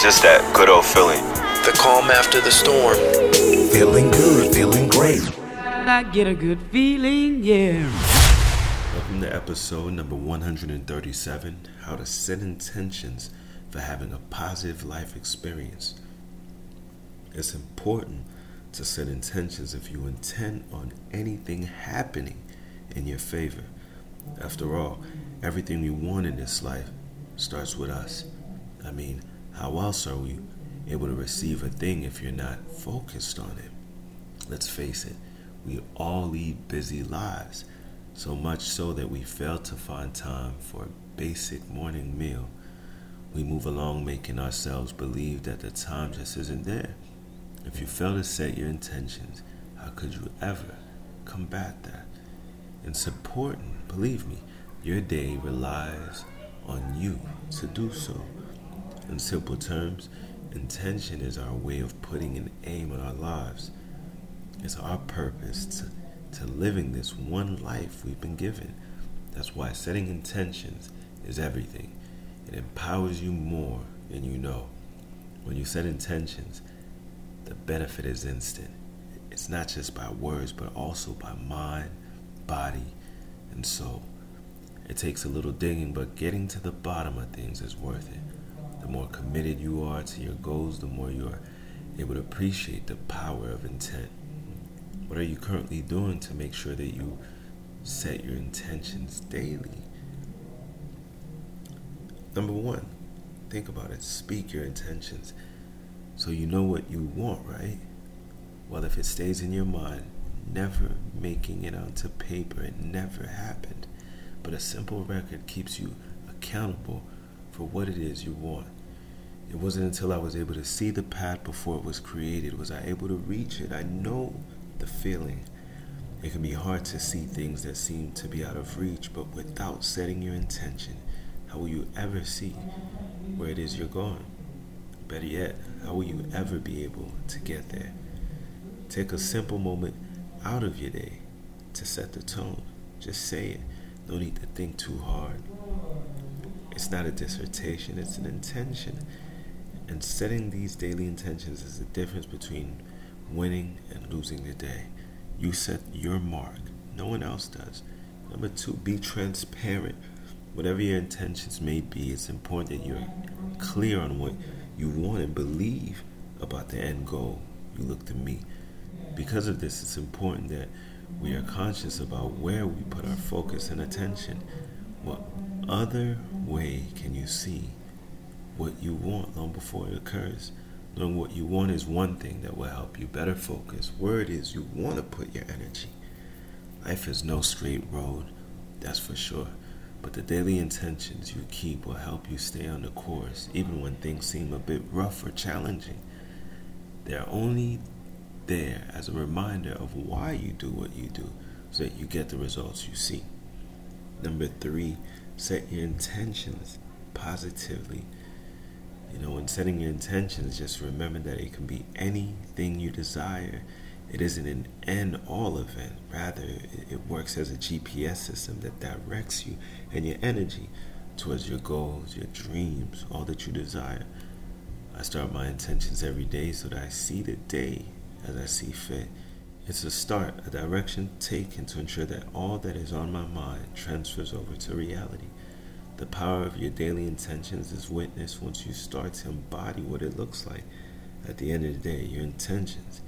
It's just that good old feeling. The calm after the storm. Feeling good, feeling great. I get a good feeling, yeah. Welcome to episode number 137 How to Set Intentions for Having a Positive Life Experience. It's important to set intentions if you intend on anything happening in your favor. After all, everything we want in this life starts with us. I mean, how else are we able to receive a thing if you're not focused on it? Let's face it, we all lead busy lives, so much so that we fail to find time for a basic morning meal. We move along making ourselves believe that the time just isn't there. If you fail to set your intentions, how could you ever combat that? It's important, believe me, your day relies on you to do so. In simple terms, intention is our way of putting an aim on our lives. It's our purpose to, to living this one life we've been given. That's why setting intentions is everything. It empowers you more than you know. When you set intentions, the benefit is instant. It's not just by words, but also by mind, body, and soul. It takes a little digging, but getting to the bottom of things is worth it. The more committed you are to your goals, the more you are able to appreciate the power of intent. What are you currently doing to make sure that you set your intentions daily? Number one, think about it. Speak your intentions so you know what you want, right? Well, if it stays in your mind, never making it onto paper, it never happened. But a simple record keeps you accountable for what it is you want. It wasn't until I was able to see the path before it was created was I able to reach it. I know the feeling. It can be hard to see things that seem to be out of reach, but without setting your intention, how will you ever see where it is you're going? Better yet, how will you ever be able to get there? Take a simple moment out of your day to set the tone. Just say it. No need to think too hard. It's not a dissertation, it's an intention. And setting these daily intentions is the difference between winning and losing the day. You set your mark, no one else does. Number two, be transparent. Whatever your intentions may be, it's important that you're clear on what you want and believe about the end goal you look to meet. Because of this, it's important that we are conscious about where we put our focus and attention. What other way can you see what you want long before it occurs? Knowing what you want is one thing that will help you better focus where it is you want to put your energy. Life is no straight road, that's for sure. But the daily intentions you keep will help you stay on the course, even when things seem a bit rough or challenging. They're only there as a reminder of why you do what you do so that you get the results you see. Number three, set your intentions positively. You know, when setting your intentions, just remember that it can be anything you desire. It isn't an end all event. Rather, it works as a GPS system that directs you and your energy towards your goals, your dreams, all that you desire. I start my intentions every day so that I see the day as I see fit. It's a start, a direction taken to ensure that all that is on my mind transfers over to reality. The power of your daily intentions is witnessed once you start to embody what it looks like. At the end of the day, your intentions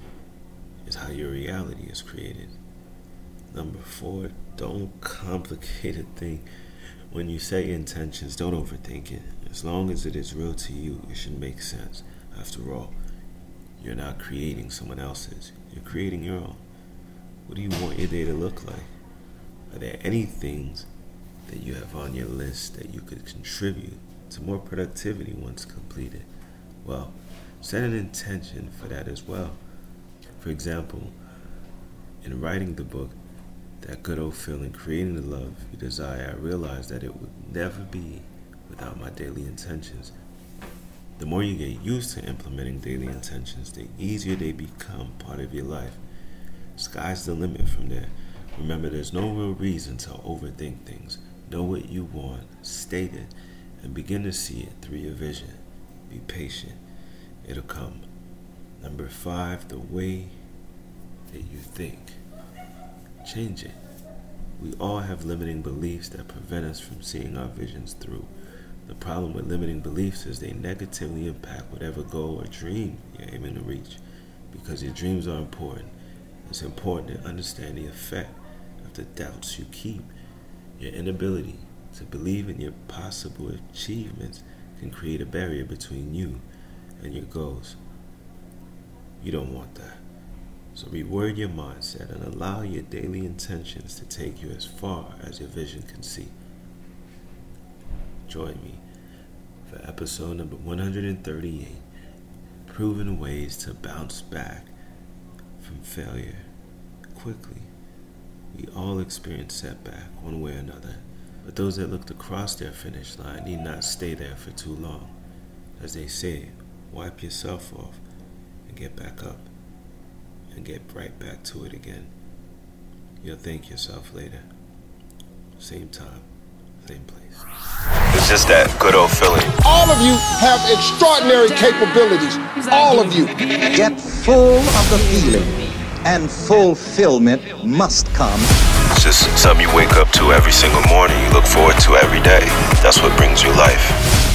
is how your reality is created. Number four, don't complicate a thing. When you say intentions, don't overthink it. As long as it is real to you, it should make sense. After all, you're not creating someone else's, you're creating your own. What do you want your day to look like? Are there any things that you have on your list that you could contribute to more productivity once completed? Well, set an intention for that as well. For example, in writing the book, that good old feeling, creating the love you desire, I realized that it would never be without my daily intentions. The more you get used to implementing daily intentions, the easier they become part of your life. Sky's the limit from there. Remember, there's no real reason to overthink things. Know what you want, state it, and begin to see it through your vision. Be patient. It'll come. Number five, the way that you think. Change it. We all have limiting beliefs that prevent us from seeing our visions through. The problem with limiting beliefs is they negatively impact whatever goal or dream you're aiming to reach. Because your dreams are important, it's important to understand the effect of the doubts you keep. Your inability to believe in your possible achievements can create a barrier between you and your goals. You don't want that. So reword your mindset and allow your daily intentions to take you as far as your vision can see. Join me for episode number 138 Proven Ways to Bounce Back from Failure Quickly. We all experience setback one way or another, but those that look to cross their finish line need not stay there for too long. As they say, wipe yourself off and get back up and get right back to it again. You'll thank yourself later. Same time, same place. It's just that good old feeling. All of you have extraordinary capabilities. All of you. Get full of the feeling, and fulfillment must come. It's just something you wake up to every single morning. You look forward to every day. That's what brings you life.